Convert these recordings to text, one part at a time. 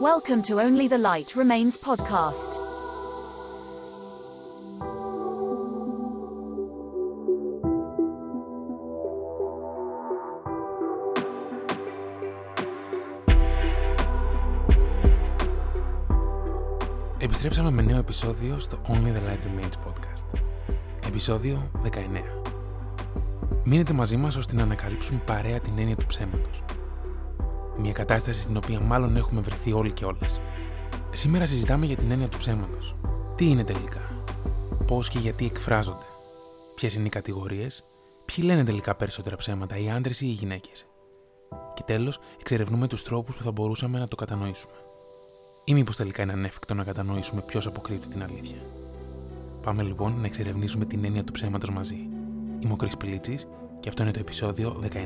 Welcome to Only the Light Remains podcast. Επιστρέψαμε με νέο επεισόδιο στο Only the Light Remains podcast. Επεισόδιο 19. Μείνετε μαζί μας ώστε να ανακαλύψουμε παρέα την έννοια του ψέματος. Μια κατάσταση στην οποία μάλλον έχουμε βρεθεί όλοι και όλες. Σήμερα συζητάμε για την έννοια του ψέματος. Τι είναι τελικά, πώς και γιατί εκφράζονται, ποιες είναι οι κατηγορίες, ποιοι λένε τελικά περισσότερα ψέματα, οι άντρες ή οι γυναίκες; Και τέλος, εξερευνούμε τους τρόπους που θα μπορούσαμε να το κατανοήσουμε. Ή μήπως τελικά είναι ανέφικτο να κατανοήσουμε ποιος αποκρύπτει την αλήθεια. Πάμε λοιπόν να εξερευνήσουμε την έννοια του ψέματος μαζί. Είμαι ο Κρυ και αυτό είναι το επεισόδιο 19.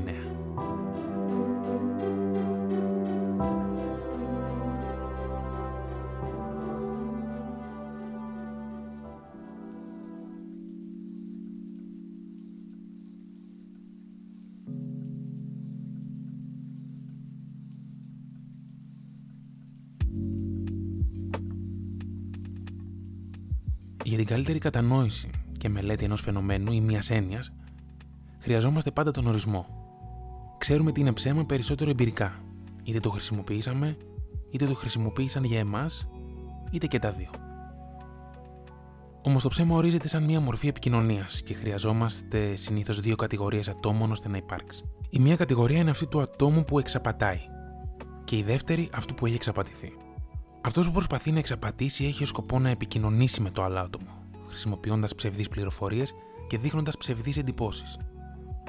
Για την καλύτερη κατανόηση και μελέτη ενός φαινομένου ή μιας έννοιας, χρειαζόμαστε πάντα τον ορισμό. Ξέρουμε τι είναι ψέμα περισσότερο εμπειρικά. Είτε το χρησιμοποιήσαμε, είτε το χρησιμοποίησαν για εμάς, είτε και τα δύο. Όμως το ψέμα ορίζεται σαν μια μορφή επικοινωνίας και χρειαζόμαστε συνήθως δύο κατηγορίες ατόμων ώστε να υπάρξει. Η μία κατηγορία είναι αυτή του ατόμου που εξαπατάει, και η δεύτερη αυτού που έχει εξαπατηθεί. Αυτός που προσπαθεί να εξαπατήσει έχει ως σκοπό να επικοινωνήσει με το άλλο άτομο, χρησιμοποιώντας ψευδείς πληροφορίες και δείχνοντας ψευδείς εντυπώσεις.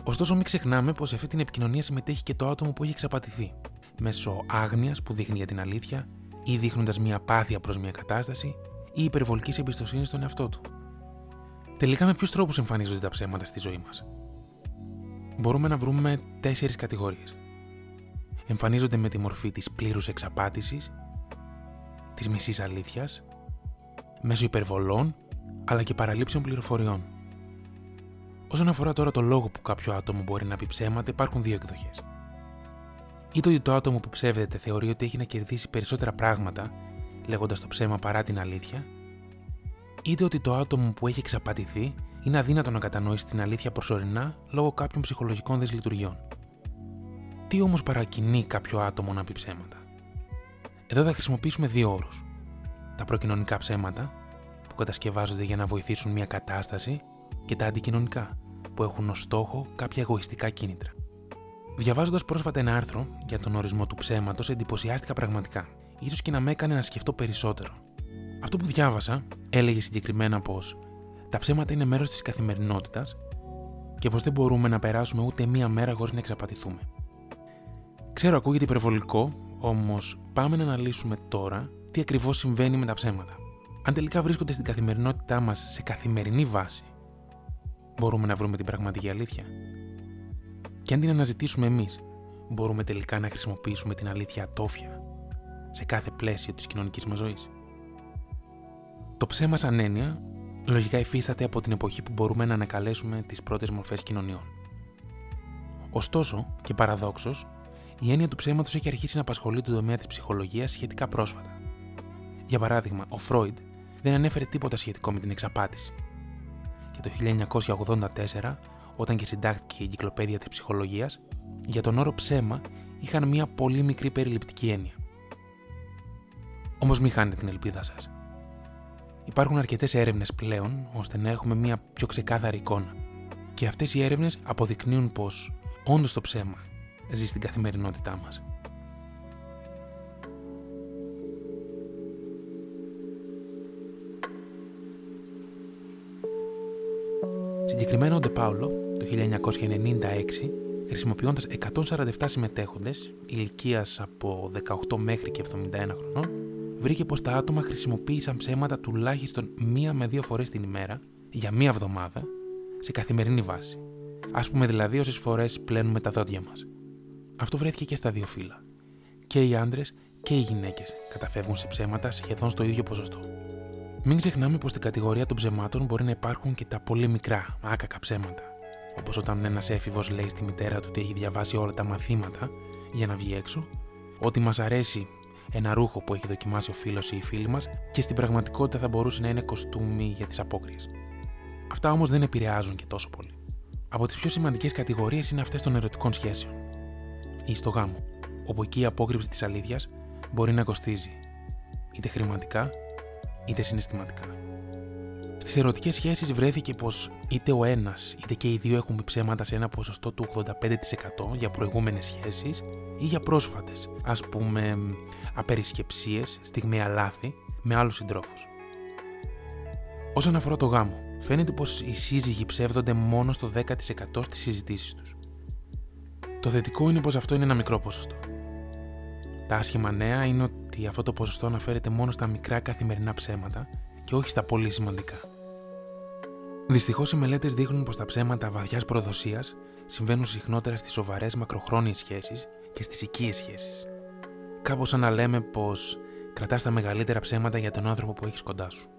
Ωστόσο, μην ξεχνάμε πως σε αυτή την επικοινωνία συμμετέχει και το άτομο που έχει εξαπατηθεί, μέσω άγνοιας που δείχνει για την αλήθεια ή δείχνοντας μια απάθεια προς μια κατάσταση ή υπερβολικής εμπιστοσύνης στον εαυτό του. Τελικά, με ποιους τρόπους εμφανίζονται τα ψέματα στη ζωή μας; Μπορούμε να βρούμε τέσσερις κατηγορίες. Εμφανίζονται με τη μορφή της πλήρους εξαπάτησης της μισής αλήθειας, μέσω υπερβολών αλλά και παραλήψεων πληροφοριών. Όσον αφορά τώρα το λόγο που κάποιο άτομο μπορεί να πει ψέματα, υπάρχουν δύο εκδοχές. Είτε ότι το άτομο που ψεύδεται θεωρεί ότι έχει να κερδίσει περισσότερα πράγματα, λέγοντας το ψέμα παρά την αλήθεια, είτε ότι το άτομο που έχει εξαπατηθεί είναι αδύνατο να κατανοήσει την αλήθεια προσωρινά λόγω κάποιων ψυχολογικών δυσλειτουργιών. Τι όμως παρακινεί κάποιο άτομο να πει ψέματα; Εδώ θα χρησιμοποιήσουμε δύο όρους. Τα προκοινωνικά ψέματα, που κατασκευάζονται για να βοηθήσουν μια κατάσταση, και τα αντικοινωνικά, που έχουν ως στόχο κάποια εγωιστικά κίνητρα. Διαβάζοντας πρόσφατα ένα άρθρο για τον ορισμό του ψέματος, εντυπωσιάστηκα πραγματικά, ίσως και να με έκανε να σκεφτώ περισσότερο. Αυτό που διάβασα έλεγε συγκεκριμένα πως τα ψέματα είναι μέρος της καθημερινότητας και πως δεν μπορούμε να περάσουμε ούτε μία μέρα χωρίς να εξαπατηθούμε. Ξέρω, ακούγεται υπερβολικό Όμως, πάμε να αναλύσουμε τώρα τι ακριβώς συμβαίνει με τα ψέματα. Αν τελικά βρίσκονται στην καθημερινότητά μας σε καθημερινή βάση, μπορούμε να βρούμε την πραγματική αλήθεια. Και αν την αναζητήσουμε εμείς, μπορούμε τελικά να χρησιμοποιήσουμε την αλήθεια ατόφια σε κάθε πλαίσιο της κοινωνικής μας ζωής. Το ψέμα σαν έννοια λογικά υφίσταται από την εποχή που μπορούμε να ανακαλέσουμε τις πρώτες μορφές κοινωνιών. Ωστόσο, και παραδόξως, η έννοια του ψέματος έχει αρχίσει να απασχολεί τον τομέα της ψυχολογίας σχετικά πρόσφατα. Για παράδειγμα, ο Φρόιντ δεν ανέφερε τίποτα σχετικό με την εξαπάτηση. Και το 1984, όταν και συντάχθηκε η Εγκυκλοπαίδεια της Ψυχολογίας, για τον όρο ψέμα είχαν μια πολύ μικρή περιληπτική έννοια. Όμως μην χάνετε την ελπίδα σας. Υπάρχουν αρκετές έρευνες πλέον ώστε να έχουμε μια πιο ξεκάθαρη εικόνα. Και αυτές οι έρευνες αποδεικνύουν πως όντως το ψέμα ζει στην καθημερινότητά μας. Συγκεκριμένα ο Ντεπάουλο το 1996, χρησιμοποιώντας 147 συμμετέχοντες ηλικίας από 18 μέχρι και 71 χρονών, βρήκε πως τα άτομα χρησιμοποίησαν ψέματα τουλάχιστον μία με δύο φορές την ημέρα για μία εβδομάδα σε καθημερινή βάση. Ας πούμε δηλαδή όσες φορές πλένουμε τα δόντια μας. Αυτό βρέθηκε και στα δύο φύλλα. Και οι άντρες και οι γυναίκες καταφεύγουν σε ψέματα σχεδόν στο ίδιο ποσοστό. Μην ξεχνάμε πως στην κατηγορία των ψεμάτων μπορεί να υπάρχουν και τα πολύ μικρά, άκακα ψέματα. Όπως όταν ένας έφηβος λέει στη μητέρα του ότι έχει διαβάσει όλα τα μαθήματα για να βγει έξω, ότι μας αρέσει ένα ρούχο που έχει δοκιμάσει ο φίλος ή η φίλη μας και στην πραγματικότητα θα μπορούσε να είναι κοστούμι για τις απόκριες. Αυτά όμως δεν επηρεάζουν και τόσο πολύ. Από τις πιο σημαντικές κατηγορίες είναι αυτές των ερωτικών σχέσεων. Ή στο γάμο, όπου εκεί η απόκρυψη της αλήθειας μπορεί να κοστίζει είτε χρηματικά είτε συναισθηματικά. Στις ερωτικές σχέσεις βρέθηκε πως είτε ο ένας είτε και οι δύο έχουν πει ψέματα σε ένα ποσοστό του 85% για προηγούμενες σχέσεις ή για πρόσφατες, ας πούμε, απερισκεψίες, στιγμία λάθη με άλλους συντρόφους. Όσον αφορά το γάμο, φαίνεται πως οι σύζυγοι ψεύδονται μόνο στο 10% στις συζητήσεις τους. Το θετικό είναι πως αυτό είναι ένα μικρό ποσοστό. Τα άσχημα νέα είναι ότι αυτό το ποσοστό αναφέρεται μόνο στα μικρά καθημερινά ψέματα και όχι στα πολύ σημαντικά. Δυστυχώς οι μελέτες δείχνουν πως τα ψέματα βαθιάς προδοσίας συμβαίνουν συχνότερα στις σοβαρές μακροχρόνιες σχέσεις και στις οικίες σχέσεις. Κάπως σαν να λέμε πως κρατάς τα μεγαλύτερα ψέματα για τον άνθρωπο που έχεις κοντά σου.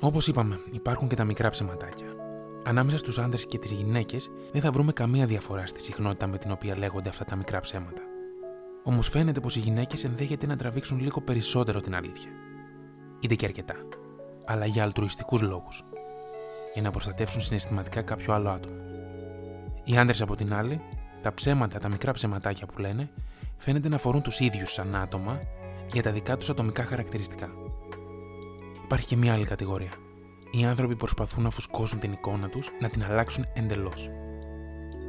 Όπως είπαμε, υπάρχουν και τα μικρά ψεματάκια. Ανάμεσα στους άντρε και τις γυναίκες δεν θα βρούμε καμία διαφορά στη συχνότητα με την οποία λέγονται αυτά τα μικρά ψέματα. Όμως φαίνεται πως οι γυναίκες ενδέχεται να τραβήξουν λίγο περισσότερο την αλήθεια. Είτε και αρκετά. Αλλά για αλτρουιστικούς λόγους. Για να προστατεύσουν συναισθηματικά κάποιο άλλο άτομο. Οι άντρε από την άλλη, τα ψέματα, τα μικρά ψεματάκια που λένε, φαίνεται να αφορούν τους ίδιους σαν άτομα για τα δικά τους ατομικά χαρακτηριστικά. Υπάρχει και μια άλλη κατηγορία. Οι άνθρωποι προσπαθούν να φουσκώσουν την εικόνα τους, να την αλλάξουν εντελώς.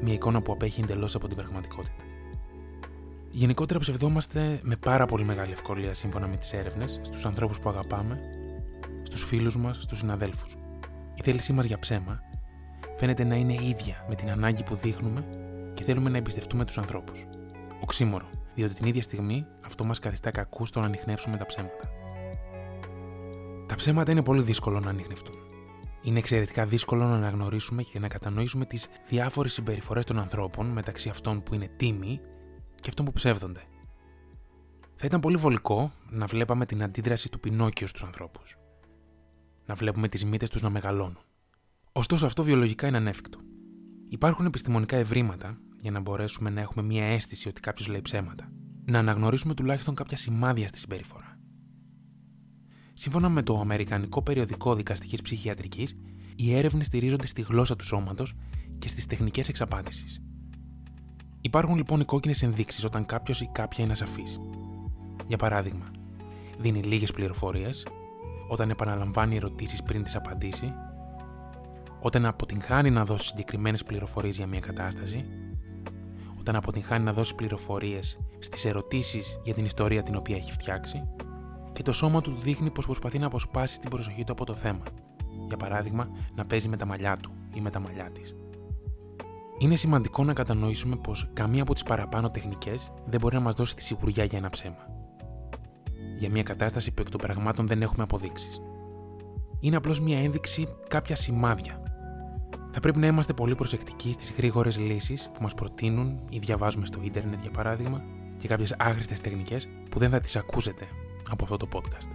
Μια εικόνα που απέχει εντελώς από την πραγματικότητα. Γενικότερα ψευδόμαστε με πάρα πολύ μεγάλη ευκολία σύμφωνα με τις έρευνες στους ανθρώπους που αγαπάμε, στους φίλους μας, στους συναδέλφους. Η θέλησή μας για ψέμα φαίνεται να είναι ίδια με την ανάγκη που δείχνουμε και θέλουμε να εμπιστευτούμε τους ανθρώπους. Οξύμορο, διότι την ίδια στιγμή αυτό μας καθιστά κακούς στο να ανοιχνεύσουμε τα ψέματα. Τα ψέματα είναι πολύ δύσκολο να ανοιχνευτούν. Είναι εξαιρετικά δύσκολο να αναγνωρίσουμε και να κατανοήσουμε τις διάφορες συμπεριφορές των ανθρώπων μεταξύ αυτών που είναι τίμοι και αυτών που ψεύδονται. Θα ήταν πολύ βολικό να βλέπαμε την αντίδραση του Πινόκιο στους ανθρώπους. Να βλέπουμε τις μύτες τους να μεγαλώνουν. Ωστόσο, αυτό βιολογικά είναι ανέφικτο. Υπάρχουν επιστημονικά ευρήματα για να μπορέσουμε να έχουμε μία αίσθηση ότι κάποιος λέει ψέματα. Να αναγνωρίσουμε τουλάχιστον κάποια σημάδια στη συμπεριφορά. Σύμφωνα με το Αμερικανικό Περιοδικό Δικαστικής Ψυχιατρικής, οι έρευνες στηρίζονται στη γλώσσα του σώματος και στις τεχνικές εξαπάτησης. Υπάρχουν λοιπόν οι κόκκινες ενδείξεις όταν κάποιος ή κάποια είναι ασαφής. Για παράδειγμα, δίνει λίγες πληροφορίες, όταν επαναλαμβάνει ερωτήσεις πριν τις απαντήσει, όταν αποτυγχάνει να δώσει συγκεκριμένες πληροφορίες για μια κατάσταση, όταν αποτυγχάνει να δώσει πληροφορίες στις ερωτήσεις για την ιστορία την οποία έχει φτιάξει, και το σώμα του δείχνει πως προσπαθεί να αποσπάσει την προσοχή του από το θέμα. Για παράδειγμα, να παίζει με τα μαλλιά του ή με τα μαλλιά της. Είναι σημαντικό να κατανοήσουμε πως καμία από τις παραπάνω τεχνικές δεν μπορεί να μας δώσει τη σιγουριά για ένα ψέμα. Για μια κατάσταση που εκ των πραγμάτων δεν έχουμε αποδείξεις. Είναι απλώς μια ένδειξη κάποια σημάδια. Θα πρέπει να είμαστε πολύ προσεκτικοί στις γρήγορες λύσεις που μας προτείνουν ή διαβάζουμε στο ίντερνετ για παράδειγμα και κάποιες άχρηστες τεχνικές που δεν θα τις ακούσετε από αυτό το podcast.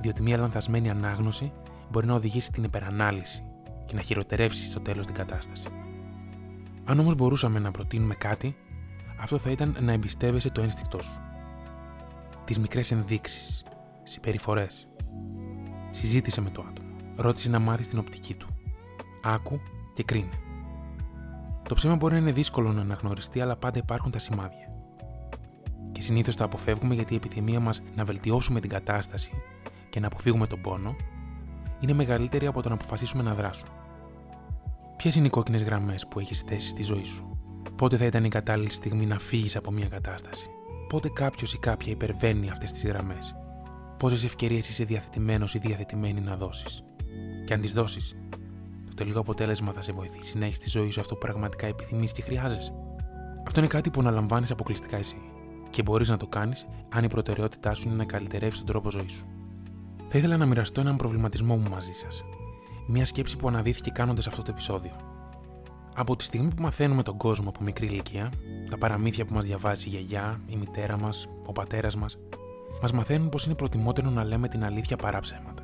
Διότι μια λανθασμένη ανάγνωση μπορεί να οδηγήσει στην υπερανάλυση και να χειροτερεύσει στο τέλος την κατάσταση. Αν όμως μπορούσαμε να προτείνουμε κάτι, αυτό θα ήταν να εμπιστεύεσαι το ένστικτό σου. Τις μικρές ενδείξεις, συμπεριφορές. Συζήτησε με το άτομο. Ρώτησε να μάθεις την οπτική του. Άκου και κρίνε. Το ψέμα μπορεί να είναι δύσκολο να αναγνωριστεί, αλλά πάντα υπάρχουν τα σημάδια. Και συνήθως τα αποφεύγουμε γιατί η επιθυμία μας να βελτιώσουμε την κατάσταση και να αποφύγουμε τον πόνο είναι μεγαλύτερη από το να αποφασίσουμε να δράσουμε. Ποιες είναι οι κόκκινες γραμμές που έχεις θέσει στη ζωή σου, Πότε θα ήταν η κατάλληλη στιγμή να φύγεις από μια κατάσταση, Πότε κάποιος ή κάποια υπερβαίνει αυτές τις γραμμές, Πόσες ευκαιρίες είσαι διαθετημένος ή διαθετημένη να δώσεις; Και αν τις δώσεις, το τελικό αποτέλεσμα θα σε βοηθήσει να έχεις στη ζωή σου αυτό που πραγματικά επιθυμείς και χρειάζεσαι. Αυτό είναι κάτι που αναλαμβάνεις αποκλειστικά εσύ και μπορείς να το κάνεις αν η προτεραιότητά σου είναι να καλυτερεύσει τον τρόπο ζωής σου. Θα ήθελα να μοιραστώ έναν προβληματισμό μου μαζί σας μια σκέψη που αναδύθηκε κάνοντας αυτό το επεισόδιο. Από τη στιγμή που μαθαίνουμε τον κόσμο από μικρή ηλικία, τα παραμύθια που μας διαβάζει η γιαγιά, η μητέρα μας, ο πατέρας μας, μας μαθαίνουν πως είναι προτιμότερο να λέμε την αλήθεια παρά ψέματα.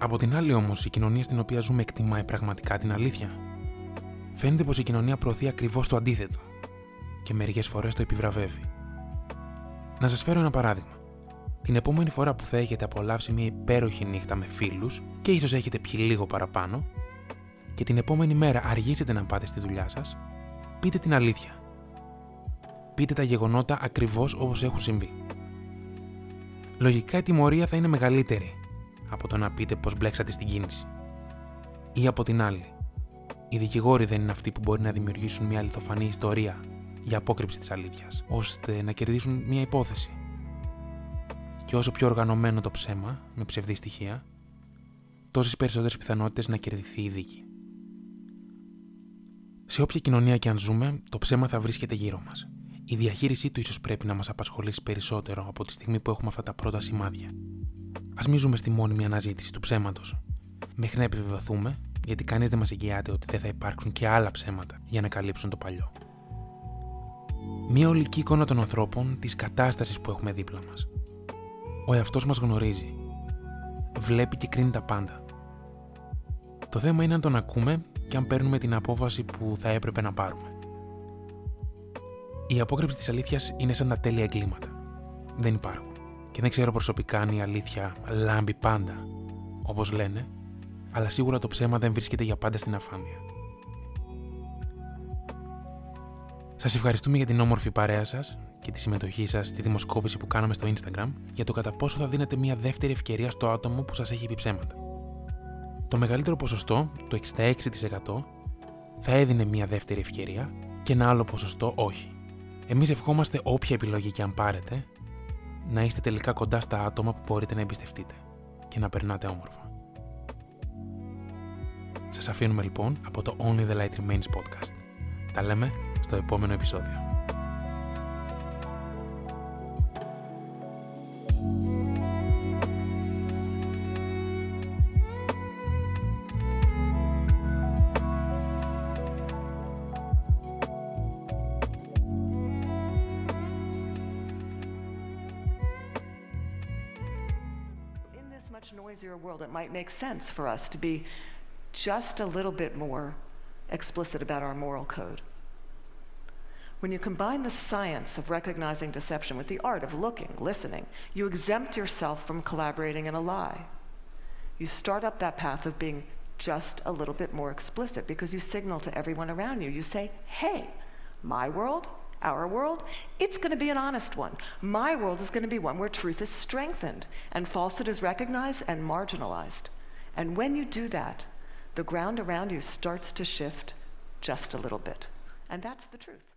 Από την άλλη όμως, η κοινωνία στην οποία ζούμε εκτιμάει πραγματικά την αλήθεια. Φαίνεται πως η κοινωνία προωθεί ακριβώς το αντίθετο και μερικές φορές το επιβραβεύει. Να σας φέρω ένα παράδειγμα. Την επόμενη φορά που θα έχετε απολαύσει μια υπέροχη νύχτα με φίλους και ίσως έχετε πιει λίγο παραπάνω, και την επόμενη μέρα αργήσετε να πάτε στη δουλειά σας, πείτε την αλήθεια. Πείτε τα γεγονότα ακριβώς όπως έχουν συμβεί. Λογικά η τιμωρία θα είναι μεγαλύτερη από το να πείτε πως μπλέξατε στην κίνηση. Ή από την άλλη, οι δικηγόροι δεν είναι αυτοί που μπορεί να δημιουργήσουν μια αληθοφανή ιστορία για απόκρυψη της αλήθειας, ώστε να κερδίσουν μια υπόθεση. Και όσο πιο οργανωμένο το ψέμα, με ψευδή στοιχεία, τόσες περισσότερες πιθανότητες να κερδιθεί η δίκη. Σε όποια κοινωνία και αν ζούμε, το ψέμα θα βρίσκεται γύρω μας. Η διαχείρισή του ίσως πρέπει να μας απασχολήσει περισσότερο από τη στιγμή που έχουμε αυτά τα πρώτα σημάδια. Α μην ζούμε στη μόνιμη αναζήτηση του ψέματος, μέχρι να επιβεβαιωθούμε, γιατί κανείς δεν μας εγγυάται ότι δεν θα υπάρξουν και άλλα ψέματα για να καλύψουν το παλιό. Μία ολική εικόνα των ανθρώπων, της κατάστασης που έχουμε δίπλα μας. Ο εαυτός μας γνωρίζει. Βλέπει και κρίνει τα πάντα. Το θέμα είναι αν τον ακούμε και αν παίρνουμε την απόφαση που θα έπρεπε να πάρουμε. Η απόκρυψη της αλήθειας είναι σαν τα τέλεια εγκλήματα. Δεν υπάρχουν. Και δεν ξέρω προσωπικά αν η αλήθεια λάμπει πάντα, όπως λένε, αλλά σίγουρα το ψέμα δεν βρίσκεται για πάντα στην αφάνεια. Σας ευχαριστούμε για την όμορφη παρέα σας και τη συμμετοχή σας στη δημοσκόπηση που κάναμε στο Instagram για το κατά πόσο θα δίνετε μια δεύτερη ευκαιρία στο άτομο που σας έχει πει ψέματα. Το μεγαλύτερο ποσοστό, το 66%, θα έδινε μια δεύτερη ευκαιρία και ένα άλλο ποσοστό όχι. Εμείς ευχόμαστε όποια επιλογή και αν πάρετε, να είστε τελικά κοντά στα άτομα που μπορείτε να εμπιστευτείτε και να περνάτε όμορφα. Σας αφήνουμε λοιπόν από το Only the Light Remains podcast. Τα λέμε στο επόμενο επεισόδιο. much noisier world, it might make sense for us to be just a little bit more explicit about our moral code. When you combine the science of recognizing deception with the art of looking, listening, you exempt yourself from collaborating in a lie. You start up that path of being just a little bit more explicit because you signal to everyone around you. You say, hey, my world our world, it's going to be an honest one. My world is going to be one where truth is strengthened and falsehood is recognized and marginalized. And when you do that, the ground around you starts to shift just a little bit. And that's the truth.